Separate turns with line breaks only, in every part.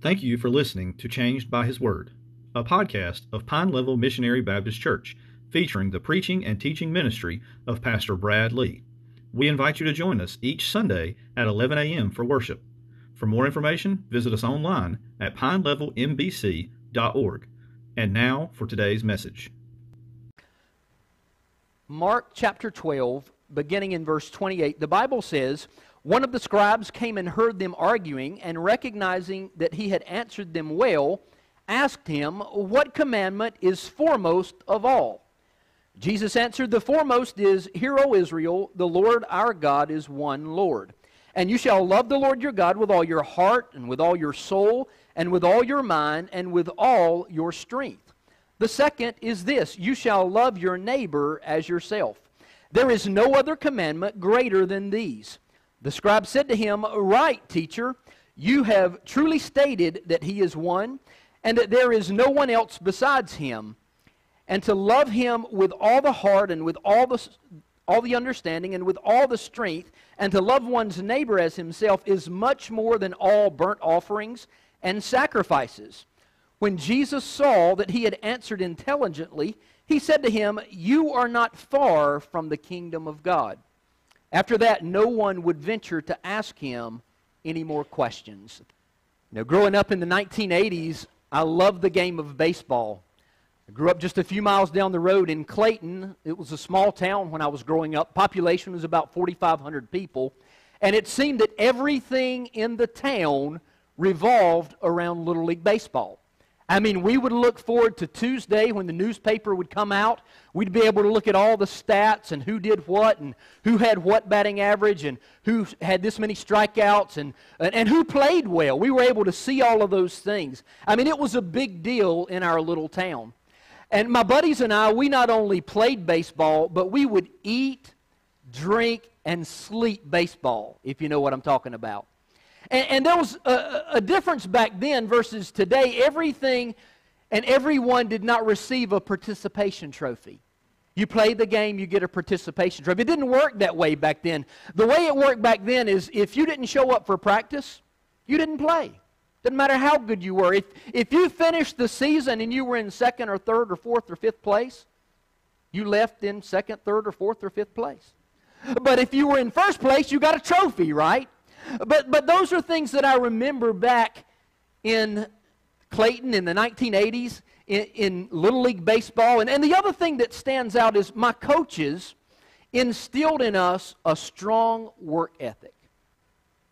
Thank you for listening to Changed by His Word, a podcast of Pine Level Missionary Baptist Church featuring the preaching and teaching ministry of Pastor Brad Lee. We invite you to join us each Sunday at 11 a.m. for worship. For more information, visit us online at pinelevelmbc.org. And now for today's message.
Mark chapter 12, beginning in verse 28, the Bible says, One of the scribes came and heard them arguing, and recognizing that he had answered them well, asked him, What commandment is foremost of all? Jesus answered, The foremost is, Hear, O Israel, the Lord our God is one Lord. And you shall love the Lord your God with all your heart, and with all your soul, and with all your mind, and with all your strength. The second is this You shall love your neighbor as yourself. There is no other commandment greater than these. The scribe said to him, Right, teacher, you have truly stated that he is one, and that there is no one else besides him. And to love him with all the heart, and with all the, all the understanding, and with all the strength, and to love one's neighbor as himself is much more than all burnt offerings and sacrifices. When Jesus saw that he had answered intelligently, he said to him, You are not far from the kingdom of God. After that, no one would venture to ask him any more questions. Now, growing up in the 1980s, I loved the game of baseball. I grew up just a few miles down the road in Clayton. It was a small town when I was growing up. Population was about 4,500 people. And it seemed that everything in the town revolved around Little League Baseball. I mean, we would look forward to Tuesday when the newspaper would come out. We'd be able to look at all the stats and who did what and who had what batting average and who had this many strikeouts and, and who played well. We were able to see all of those things. I mean, it was a big deal in our little town. And my buddies and I, we not only played baseball, but we would eat, drink, and sleep baseball, if you know what I'm talking about. And, and there was a, a difference back then versus today. Everything and everyone did not receive a participation trophy. You play the game, you get a participation trophy. It didn't work that way back then. The way it worked back then is if you didn't show up for practice, you didn't play. Doesn't matter how good you were. If, if you finished the season and you were in second or third or fourth or fifth place, you left in second, third, or fourth or fifth place. But if you were in first place, you got a trophy, right? But, but those are things that I remember back in Clayton in the 1980s, in, in Little League Baseball. And, and the other thing that stands out is my coaches instilled in us a strong work ethic.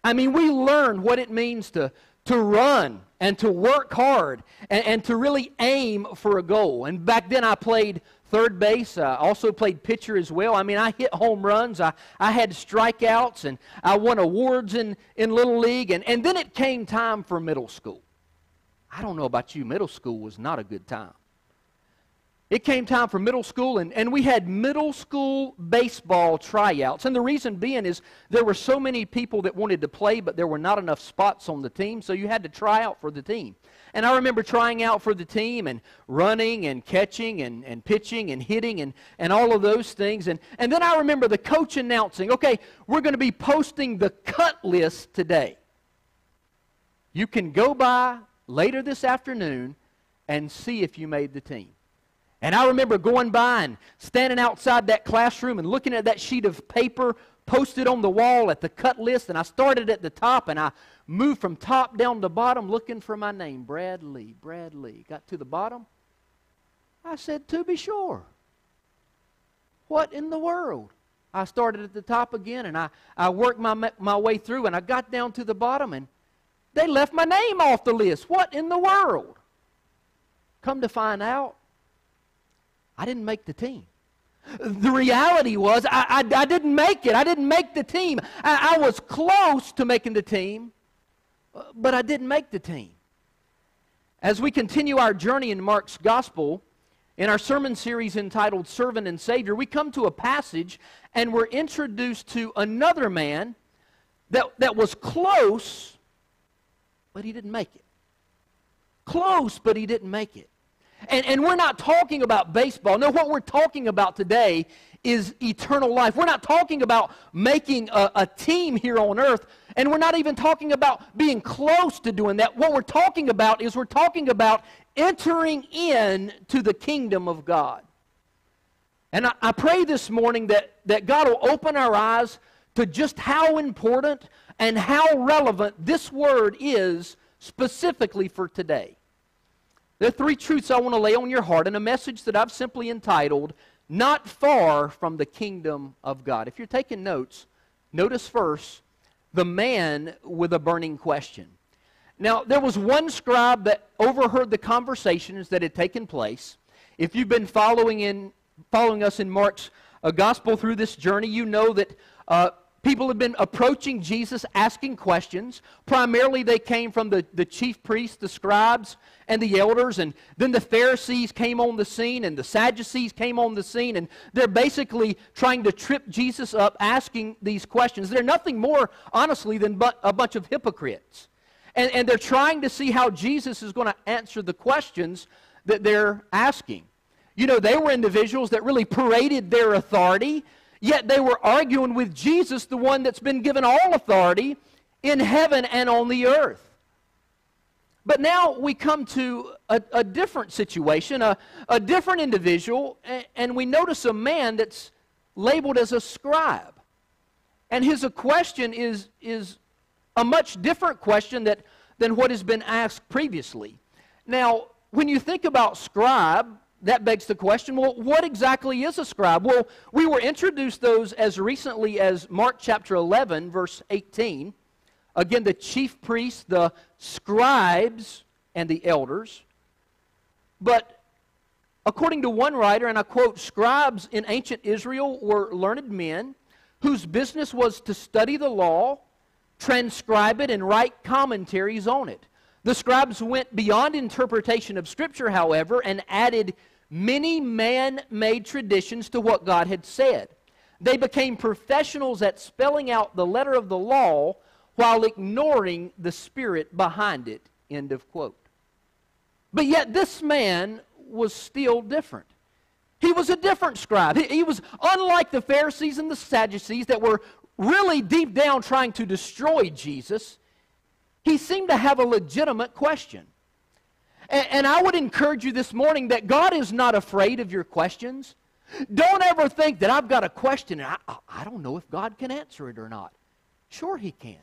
I mean, we learned what it means to, to run and to work hard and, and to really aim for a goal. And back then I played third base. I also played pitcher as well. I mean, I hit home runs. I, I had strikeouts, and I won awards in, in Little League. And, and then it came time for middle school. I don't know about you, middle school was not a good time. It came time for middle school, and, and we had middle school baseball tryouts. And the reason being is there were so many people that wanted to play, but there were not enough spots on the team, so you had to try out for the team. And I remember trying out for the team and running and catching and, and pitching and hitting and, and all of those things. And, and then I remember the coach announcing, okay, we're going to be posting the cut list today. You can go by later this afternoon and see if you made the team. And I remember going by and standing outside that classroom and looking at that sheet of paper posted on the wall at the cut list. And I started at the top and I moved from top down to bottom looking for my name Brad Lee, Brad Lee. Got to the bottom. I said, To be sure. What in the world? I started at the top again and I, I worked my, my way through and I got down to the bottom and they left my name off the list. What in the world? Come to find out, I didn't make the team. The reality was, I, I, I, didn't make it. I didn't make the team. I, I was close to making the team, but I didn't make the team. As we continue our journey in Mark's Gospel, in our sermon series entitled Servant and Savior, we come to a passage and we're introduced to another man that, that was close, but he didn't make it. Close, but he didn't make it. And, and we're not talking about baseball. No, what we're talking about today is eternal life. We're not talking about making a, a team here on earth And we're not even talking about being close to doing that. What we're talking about is we're talking about entering in to the kingdom of God. And I, I pray this morning that, that God will open our eyes to just how important and how relevant this word is specifically for today. There are three truths I want to lay on your heart and a message that I've simply entitled, Not Far from the Kingdom of God. If you're taking notes, notice first the man with a burning question. Now, there was one scribe that overheard the conversations that had taken place. If you've been following, in, following us in Mark's uh, gospel through this journey, you know that uh, People have been approaching Jesus asking questions. Primarily, they came from the, the chief priests, the scribes, and the elders. And then the Pharisees came on the scene, and the Sadducees came on the scene. And they're basically trying to trip Jesus up asking these questions. They're nothing more, honestly, than but a bunch of hypocrites. And, and they're trying to see how Jesus is going to answer the questions that they're asking. You know, they were individuals that really paraded their authority. Yet they were arguing with Jesus, the one that's been given all authority in heaven and on the earth. But now we come to a, a different situation, a, a different individual, and, and we notice a man that's labeled as a scribe. And his question is, is a much different question that, than what has been asked previously. Now, when you think about scribe, that begs the question well, what exactly is a scribe? Well, we were introduced those as recently as Mark chapter 11, verse 18. Again, the chief priests, the scribes, and the elders. But according to one writer, and I quote, scribes in ancient Israel were learned men whose business was to study the law, transcribe it, and write commentaries on it. The scribes went beyond interpretation of Scripture, however, and added many man made traditions to what God had said. They became professionals at spelling out the letter of the law while ignoring the spirit behind it. End of quote. But yet, this man was still different. He was a different scribe. He, he, was unlike the Pharisees and the Sadducees that were really deep down trying to destroy Jesus he seemed to have a legitimate question. And, and I would encourage you this morning that God is not afraid of your questions. Don't ever think that I've got a question and I, I don't know if God can answer it or not. Sure, He can.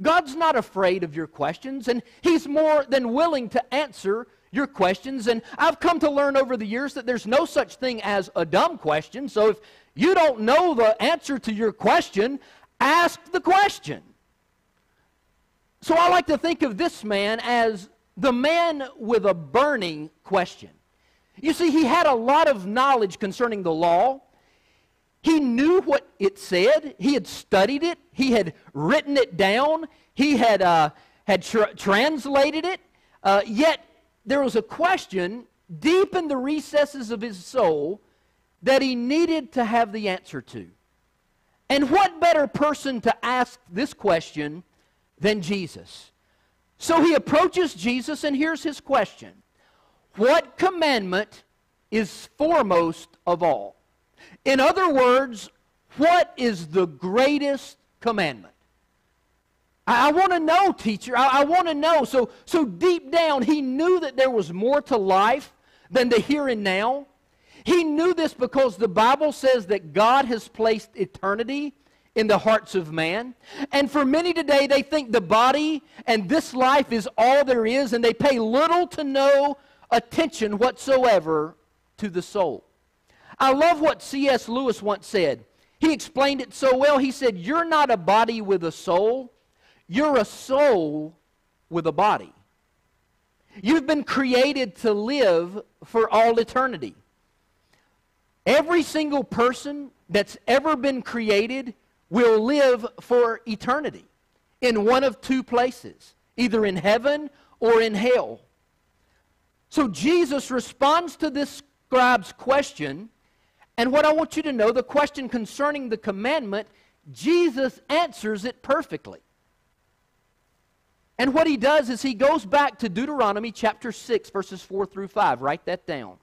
God's not afraid of your questions, and He's more than willing to answer your questions. And I've come to learn over the years that there's no such thing as a dumb question. So if you don't know the answer to your question, ask the question. So I like to think of this man as the man with a burning question. You see, he had a lot of knowledge concerning the law. He knew what it said. He had studied it. He had written it down. He had, uh, had tra- translated it. Uh, yet there was a question deep in the recesses of his soul that he needed to have the answer to. And what better person to ask this question than Jesus. So he approaches Jesus, and here's his question What commandment is foremost of all? In other words, what is the greatest commandment? I, I want to know, teacher. I, I want to know. So, so deep down, he knew that there was more to life than the here and now. He knew this because the Bible says that God has placed eternity in the hearts of man. And for many today, they think the body and this life is all there is, and they pay little to no attention whatsoever to the soul. I love what C.S. Lewis once said. He explained it so well. He said, You're not a body with a soul, you're a soul with a body. You've been created to live for all eternity. Every single person that's ever been created will live for eternity in one of two places, either in heaven or in hell. So Jesus responds to this scribe's question, and what I want you to know the question concerning the commandment, Jesus answers it perfectly. And what he does is he goes back to Deuteronomy chapter 6, verses 4 through 5. Write that down.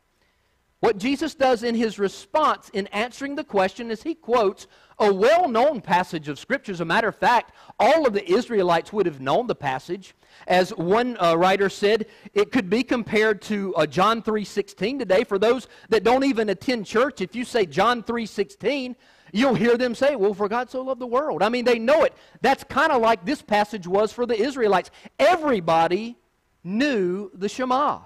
What Jesus does in his response in answering the question is he quotes a well known passage of Scripture. As a matter of fact, all of the Israelites would have known the passage. As one uh, writer said, it could be compared to uh, John 3.16 today. For those that don't even attend church, if you say John 3.16, you'll hear them say, well, for God so loved the world. I mean, they know it. That's kind of like this passage was for the Israelites. Everybody knew the Shema.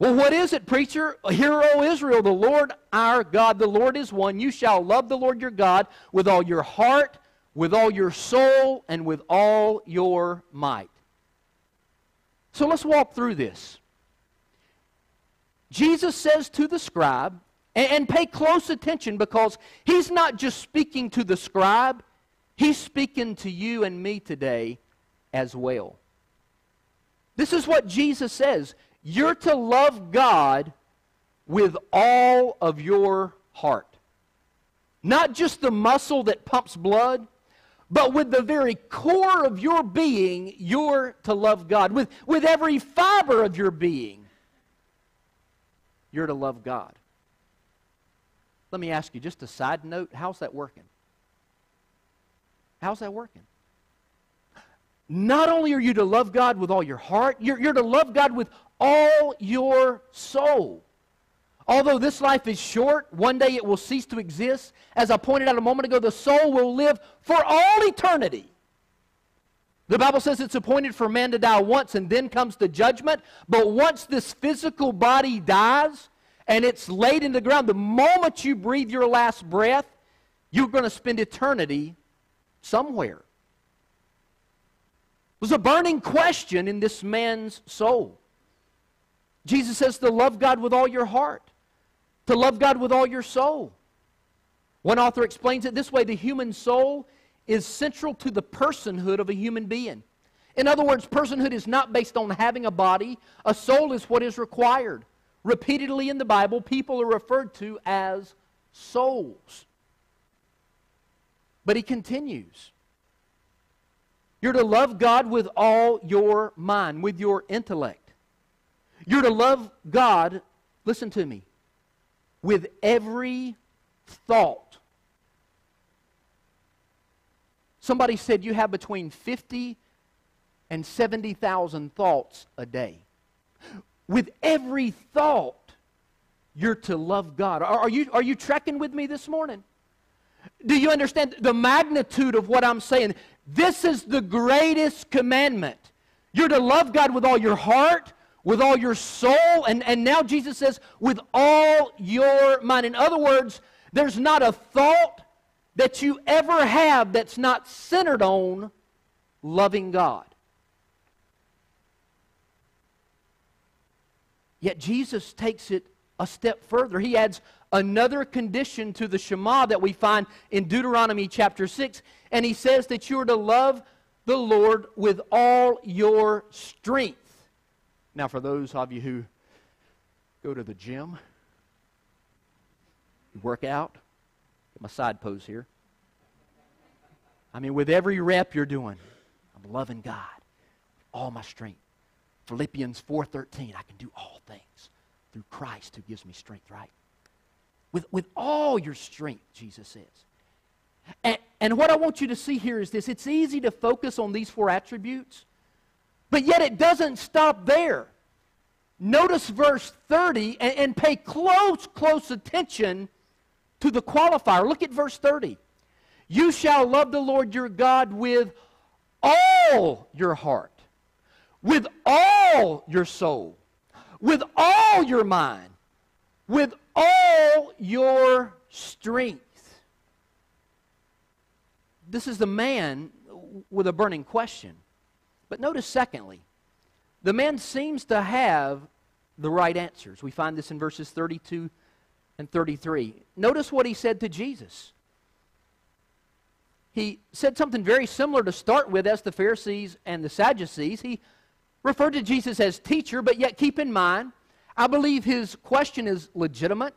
Well, what is it, preacher? Hear, O Israel, the Lord our God, the Lord is one. You shall love the Lord your God with all your heart, with all your soul, and with all your might. So let's walk through this. Jesus says to the scribe, and, pay close attention because he's not just speaking to the scribe, he's speaking to you and me today as well. This is what Jesus says. You're to love God with all of your heart. Not just the muscle that pumps blood, but with the very core of your being, you're to love God. With, with every fiber of your being, you're to love God. Let me ask you just a side note how's that working? How's that working? Not only are you to love God with all your heart, you're, you're to love God with all your soul. Although this life is short, one day it will cease to exist. As I pointed out a moment ago, the soul will live for all eternity. The Bible says it's appointed for man to die once and then comes the judgment. But once this physical body dies and it's laid in the ground, the moment you breathe your last breath, you're going to spend eternity somewhere. There's a burning question in this man's soul. Jesus says to love God with all your heart, to love God with all your soul. One author explains it this way the human soul is central to the personhood of a human being. In other words, personhood is not based on having a body, a soul is what is required. Repeatedly in the Bible, people are referred to as souls. But he continues. You're to love God with all your mind, with your intellect. You're to love God, listen to me, with every thought. Somebody said you have between 50 and 70,000 thoughts a day. With every thought, you're to love God. Are, you, are you trekking with me this morning? Do you understand the magnitude of what I'm saying? This is the greatest commandment. You're to love God with all your heart, with all your soul. And, and now Jesus says, with all your mind. In other words, there's not a thought that you ever have that's not centered on loving God. Yet Jesus takes it a step further. He adds another condition to the Shema that we find in Deuteronomy chapter 6. And he says that you are to love the Lord with all your strength. Now, for those of you who go to the gym, work out, get my side pose here. I mean, with every rep you're doing, I'm loving God all my strength. Philippians 4:13, I can do all things through Christ who gives me strength, right? With, with all your strength, Jesus says. And, and what I want you to see here is this it's easy to focus on these four attributes but yet it doesn't stop there. Notice verse 30 and, and pay close, close attention to the qualifier. Look at verse 30. You shall love the Lord your God with all your heart, with all your soul, with all your mind, with all your strength. This is the man with a burning question. But notice, secondly, the man seems to have the right answers. We find this in verses 32 and 33. Notice what he said to Jesus. He said something very similar to start with as the Pharisees and the Sadducees. He referred to Jesus as teacher, but yet keep in mind, I believe his question is legitimate.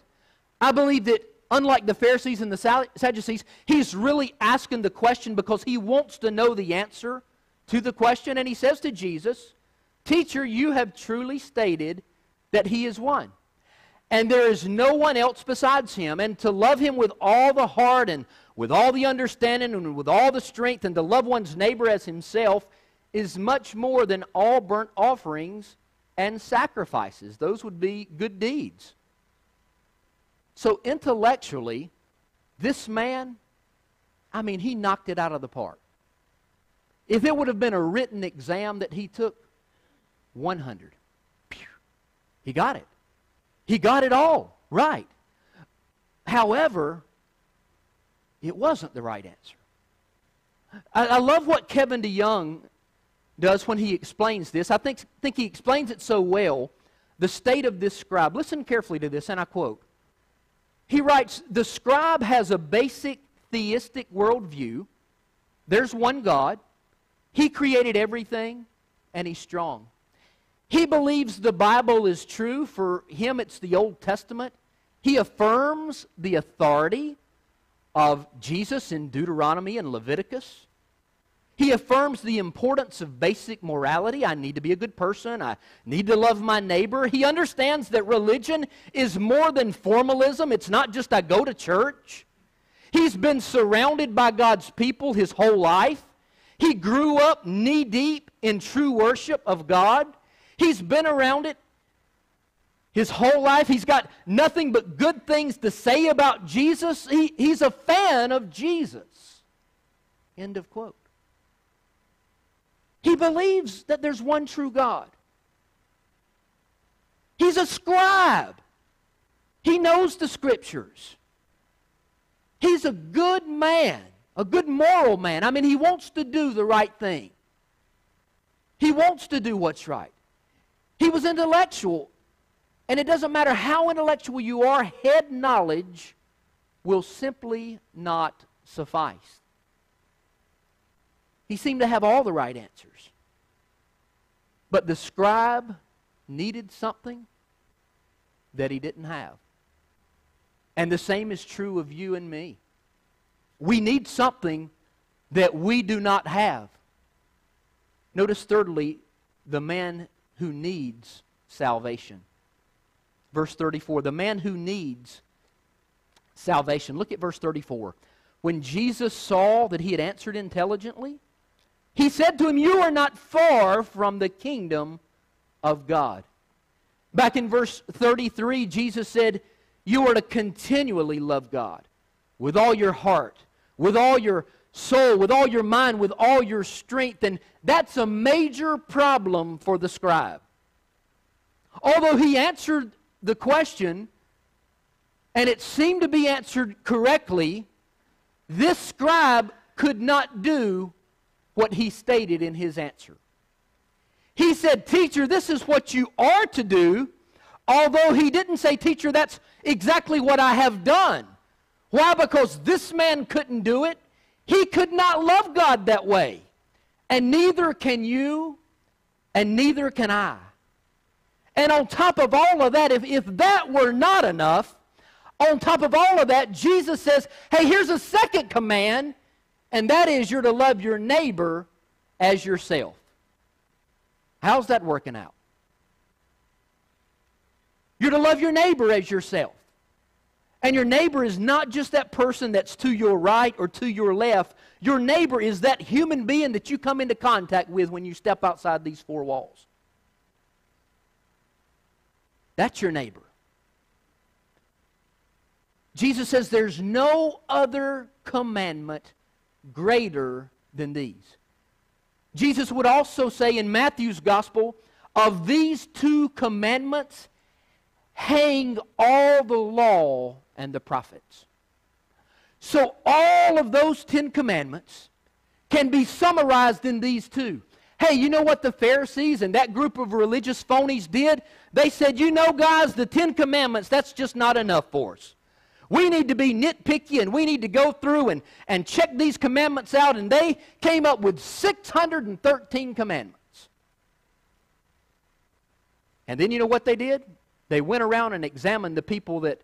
I believe that unlike the Pharisees and the Sadducees, he's really asking the question because he wants to know the answer to the question, and he says to Jesus, Teacher, you have truly stated that he is one. and there is no one else besides him, and to love him with all the heart and with all the understanding and with all the strength, and to love one's neighbor as himself is much more than all burnt offerings and sacrifices. Those would be good deeds. So, intellectually, this man, I mean, he knocked it out of the park. If it would have been a written exam that he took, 100. He got it. He got it all right. However, it wasn't the right answer. I, I love what Kevin DeYoung does when he explains this. I think, think he explains it so well, the state of this scribe. Listen carefully to this, and I quote. He writes The scribe has a basic theistic worldview. There's one God, He created everything, and He's strong. He believes the Bible is true. For him, it's the Old Testament. He affirms the authority of Jesus in Deuteronomy and Leviticus. He affirms the importance of basic morality. I need to be a good person. I need to love my neighbor. He understands that religion is more than formalism. It's not just I go to church. He's been surrounded by God's people his whole life. He grew up knee deep in true worship of God. He's been around it his whole life. He's got nothing but good things to say about Jesus. He, he's a fan of Jesus. End of quote. He believes that there's one true God. He's a scribe. He knows the scriptures. He's a good man, a good moral man. I mean, he wants to do the right thing. He wants to do what's right. He was intellectual. And it doesn't matter how intellectual you are, head knowledge will simply not suffice. He seemed to have all the right answers. But the scribe needed something that he didn't have. And the same is true of you and me. We need something that we do not have. Notice, thirdly, the man who needs salvation. Verse 34 the man who needs salvation. Look at verse 34. When Jesus saw that he had answered intelligently, he said to him, You are not far from the kingdom of God. Back in verse 33, Jesus said, You are to continually love God with all your heart, with all your soul, with all your mind, with all your strength. And that's a major problem for the scribe. Although he answered the question, and it seemed to be answered correctly, this scribe could not do what he stated in his answer. He said, Teacher, this is what you are to do, although he didn't say, Teacher, that's exactly what I have done. Why? Because this man couldn't do it. He could not love God that way. And neither can you, and neither can I. And on top of all of that, if, if that were not enough, on top of all of that, Jesus says, hey, here's a second command and that is you're to love your neighbor as yourself. How's that working out? You're to love your neighbor as yourself. And your neighbor is not just that person that's to your right or to your left. Your neighbor is that human being that you come into contact with when you step outside these four walls. That's your neighbor. Jesus says there's no other commandment greater than these. Jesus would also say in Matthew's gospel, of these two commandments hang all the law and the prophets. So all of those Ten Commandments can be summarized in these two. Hey, you know what the Pharisees and that group of religious phonies did? They said, you know, guys, the Ten Commandments, that's just not enough for us. We need to be nitpicky and we need to go through and, and check these commandments out. And they came up with 613 commandments. And then you know what they did? They went around and examined the people that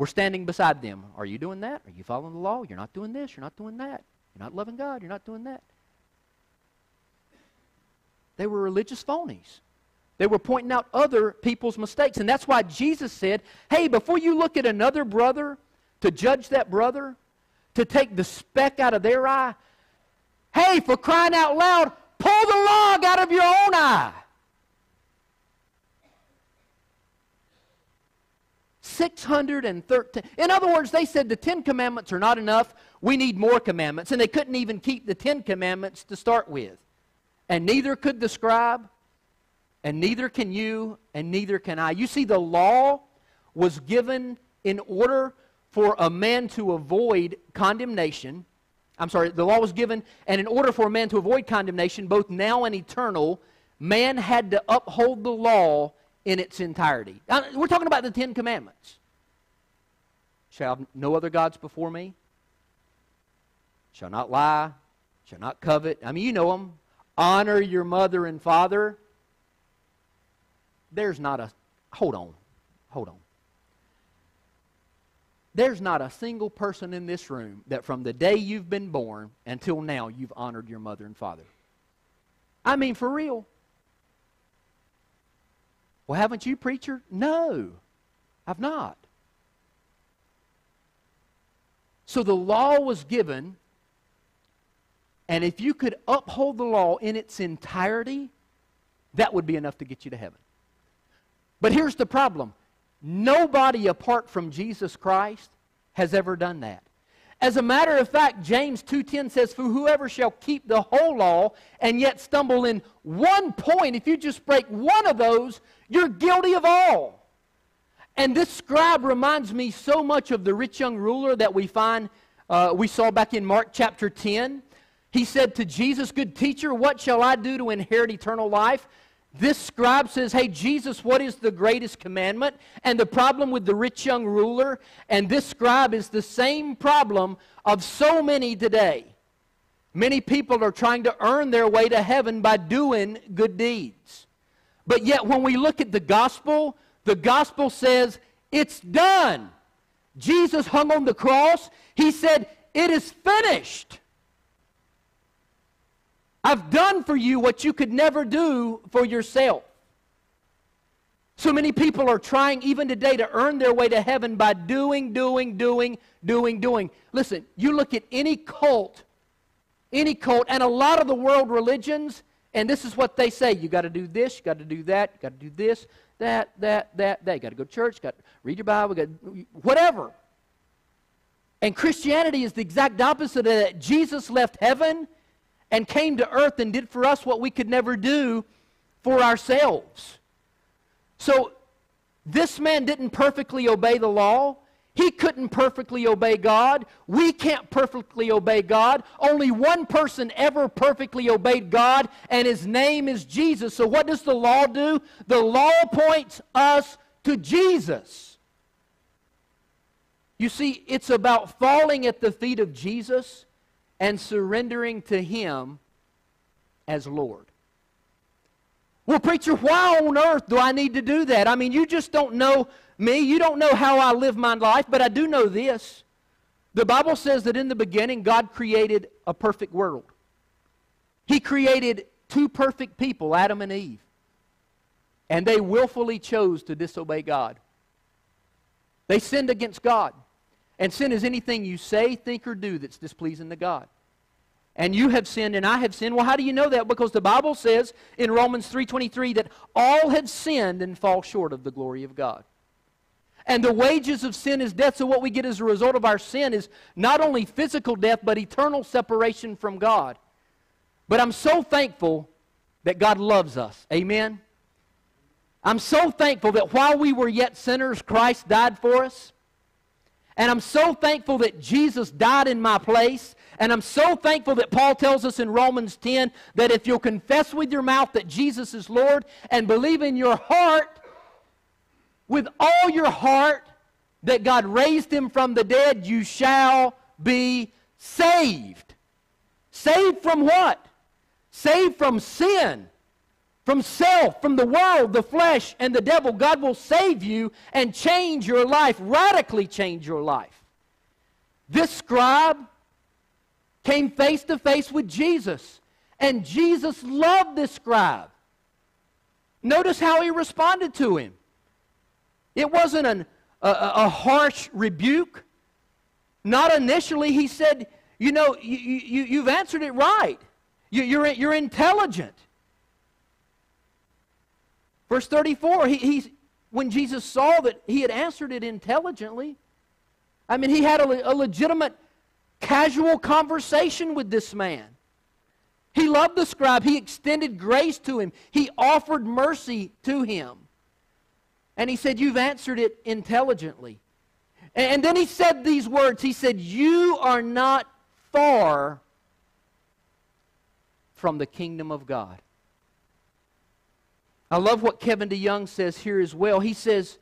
were standing beside them. Are you doing that? Are you following the law? You're not doing this. You're not doing that. You're not loving God. You're not doing that. They were religious phonies. They were pointing out other people's mistakes. And that's why Jesus said, hey, before you look at another brother to judge that brother, to take the speck out of their eye, hey, for crying out loud, pull the log out of your own eye. 613. In other words, they said the Ten Commandments are not enough. We need more commandments. And they couldn't even keep the Ten Commandments to start with. And neither could the scribe, and neither can you, and neither can I. You see, the law was given in order for a man to avoid condemnation. I'm sorry, the law was given, and in order for a man to avoid condemnation, both now and eternal, man had to uphold the law in its entirety. We're talking about the Ten Commandments. Shall have no other gods before me. Shall not lie. Shall not covet. I mean, you know them. Honor your mother and father. There's not a. Hold on. Hold on. There's not a single person in this room that from the day you've been born until now you've honored your mother and father. I mean, for real. Well, haven't you, preacher? No, I've not. So the law was given, and if you could uphold the law in its entirety, that would be enough to get you to heaven. But here's the problem nobody apart from Jesus Christ has ever done that. As a matter of fact, James 2:10 says, "For whoever shall keep the whole law and yet stumble in one point, if you just break one of those, you're guilty of all." And this scribe reminds me so much of the rich young ruler that we find uh, we saw back in Mark chapter 10. He said to Jesus, "Good teacher, what shall I do to inherit eternal life?" This scribe says, Hey, Jesus, what is the greatest commandment? And the problem with the rich young ruler and this scribe is the same problem of so many today. Many people are trying to earn their way to heaven by doing good deeds. But yet, when we look at the gospel, the gospel says, It's done. Jesus hung on the cross. He said, It is finished. I've done for you what you could never do for yourself. So many people are trying even today to earn their way to heaven by doing, doing, doing, doing, doing. Listen, you look at any cult, any cult, and a lot of the world religions, and this is what they say. You got to do this, you got to do that, you got to do this, that, that, that, that. You got to go to church, got to read your Bible, got whatever. And Christianity is the exact opposite of that. Jesus left heaven and came to earth and did for us what we could never do for ourselves. So, this man didn't perfectly obey the law. He couldn't perfectly obey God. We can't perfectly obey God. Only one person ever perfectly obeyed God, and his name is Jesus. So, what does the law do? The law points us to Jesus. You see, it's about falling at the feet of Jesus and surrendering to Him as Lord. Well, preacher, why on earth do I need to do that? I mean, you just don't know me. You don't know how I live my life, but I do know this. The Bible says that in the beginning, God created a perfect world. He created two perfect people, Adam and Eve. And they willfully chose to disobey God. They sinned against God. And sin is anything you say, think, or do that's displeasing to God. And you have sinned and I have sinned. Well, how do you know that? Because the Bible says in Romans 3:23 that all have sinned and fall short of the glory of God. And the wages of sin is death. So what we get as a result of our sin is not only physical death, but eternal separation from God. But I'm so thankful that God loves us. Amen. I'm so thankful that while we were yet sinners, Christ died for us. And I'm so thankful that Jesus died in my place. And I'm so thankful that Paul tells us in Romans 10 that if you'll confess with your mouth that Jesus is Lord and believe in your heart, with all your heart, that God raised him from the dead, you shall be saved. Saved from what? Saved from sin from self, from the world, the flesh, and the devil. God will save you and change your life, radically change your life. This scribe came face to face with Jesus, and Jesus loved this scribe. Notice how he responded to him. It wasn't an, a, a harsh rebuke. Not initially. He said, You know, you, you, you've answered it right. You, you're, you're intelligent. Verse 34, he, he's, when Jesus saw that he had answered it intelligently, I mean, he had a, a legitimate casual conversation with this man. He loved the scribe. He extended grace to him. He offered mercy to him. And he said, You've answered it intelligently. And then he said these words He said, You are not far from the kingdom of God. I love what Kevin DeYoung says here as well. He says,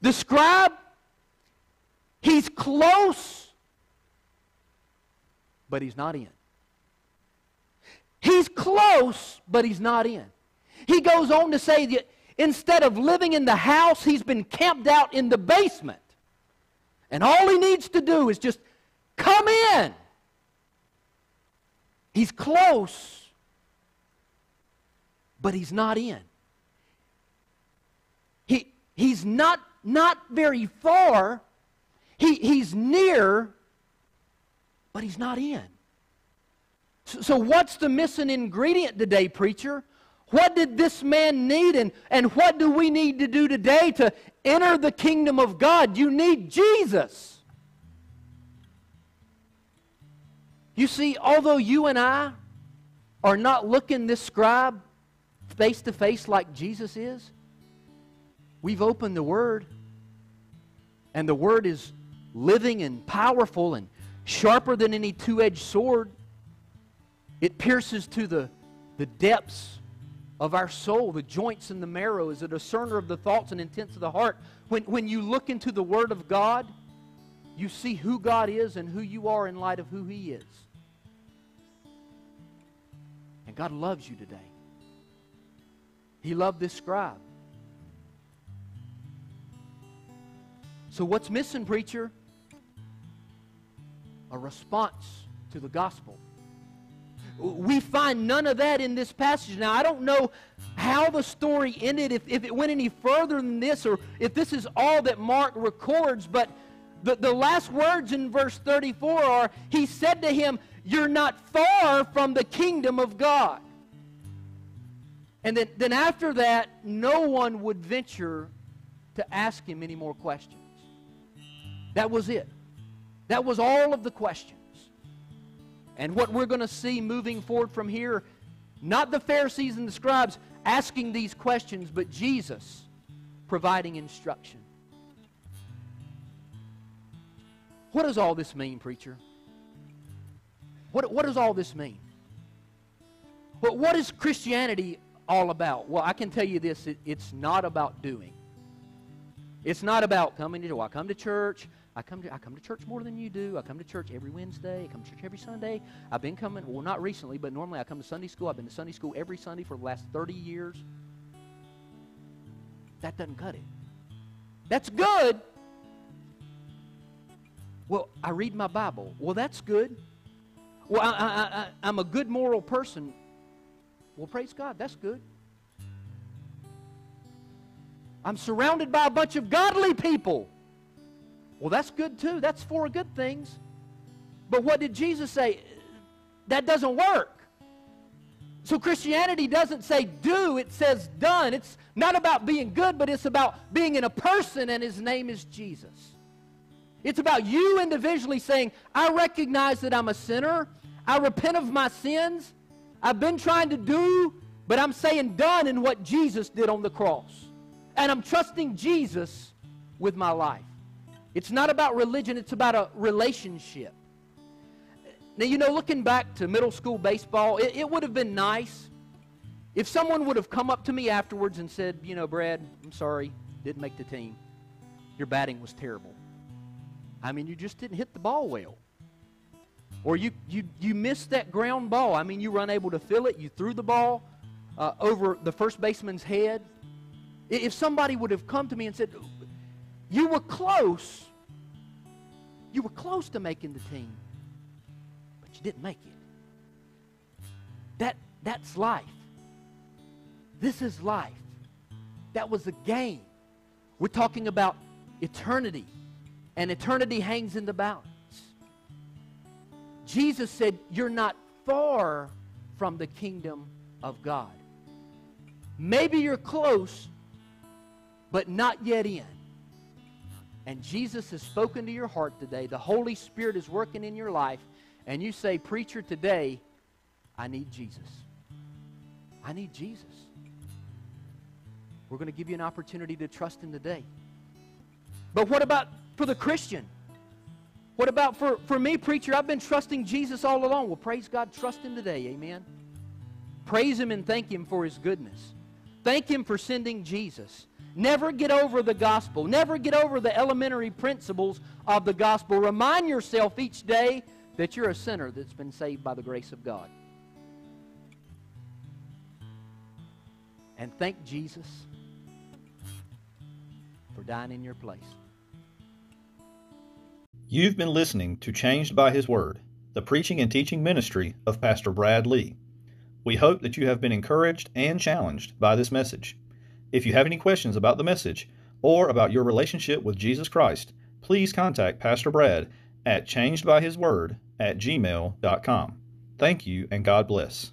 The scribe, he's close, but he's not in. He's close, but he's not in. He goes on to say that instead of living in the house, he's been camped out in the basement. And all he needs to do is just come in. He's close, but he's not in. He, he's not, not very far. He, he's near, but he's not in. So, what's the missing ingredient today, preacher? What did this man need, and, and what do we need to do today to enter the kingdom of God? You need Jesus. You see, although you and I are not looking this scribe face to face like Jesus is, we've opened the Word, and the Word is living and powerful and sharper than any two edged sword. It pierces to the, the depths of our soul, the joints and the marrow, is a discerner of the thoughts and intents of the heart. When, when you look into the Word of God, you see who God is and who you are in light of who He is. And God loves you today. He loved this scribe. So, what's missing, preacher? A response to the gospel. We find none of that in this passage. Now, I don't know how the story ended, if, if it went any further than this, or if this is all that Mark records, but the, the last words in verse 34 are He said to him, You're not far from the kingdom of God. And then, then after that, no one would venture to ask him any more questions. That was it. That was all of the questions. And what we're going to see moving forward from here, not the Pharisees and the scribes asking these questions, but Jesus providing instruction. What does all this mean, preacher? What, what does all this mean? But what is Christianity all about? Well, I can tell you this it, it's not about doing. It's not about coming to, I come to church, I come to I come to church more than you do. I come to church every Wednesday. I come to church every Sunday. I've been coming, well, not recently, but normally I come to Sunday school. I've been to Sunday school every Sunday for the last 30 years. That doesn't cut it. That's good. Well, I read my Bible. Well, that's good. Well, I, I, I, I'm a good moral person. Well, praise God. That's good. I'm surrounded by a bunch of godly people. Well, that's good too. That's four good things. But what did Jesus say? That doesn't work. So Christianity doesn't say do, it says done. It's not about being good, but it's about being in a person, and his name is Jesus. It's about you individually saying, I recognize that I'm a sinner. I repent of my sins. I've been trying to do, but I'm saying done in what Jesus did on the cross. And I'm trusting Jesus with my life. It's not about religion, it's about a relationship. Now, you know, looking back to middle school baseball, it, it would have been nice if someone would have come up to me afterwards and said, you know, Brad, I'm sorry, didn't make the team. Your batting was terrible. I mean, you just didn't hit the ball well. Or you, you, you missed that ground ball. I mean, you were unable to fill it. You threw the ball uh, over the first baseman's head. If somebody would have come to me and said, you were close, you were close to making the team, but you didn't make it. That, that's life. This is life. That was a game. We're talking about eternity, and eternity hangs in the balance. Jesus said, You're not far from the kingdom of God. Maybe you're close, but not yet in. And Jesus has spoken to your heart today. The Holy Spirit is working in your life, and you say, Preacher, today, I need Jesus. I need Jesus. We're going to give you an opportunity to trust Him today. But what about for the Christian? What about for, for me, preacher? I've been trusting Jesus all along. Well, praise God, trust Him today. Amen. Praise Him and thank Him for His goodness. Thank Him for sending Jesus. Never get over the gospel. Never get over the elementary principles of the gospel. Remind yourself each day that you're a sinner that's been saved by the grace of God. And thank Jesus for dying in your place.
You've been listening to Changed by His Word, the preaching and teaching ministry of Pastor Brad Lee. We hope that you have been encouraged and challenged by this message. If you have any questions about the message or about your relationship with Jesus Christ, please contact Pastor Brad at changedbyhisword at gmail.com. Thank you and God bless.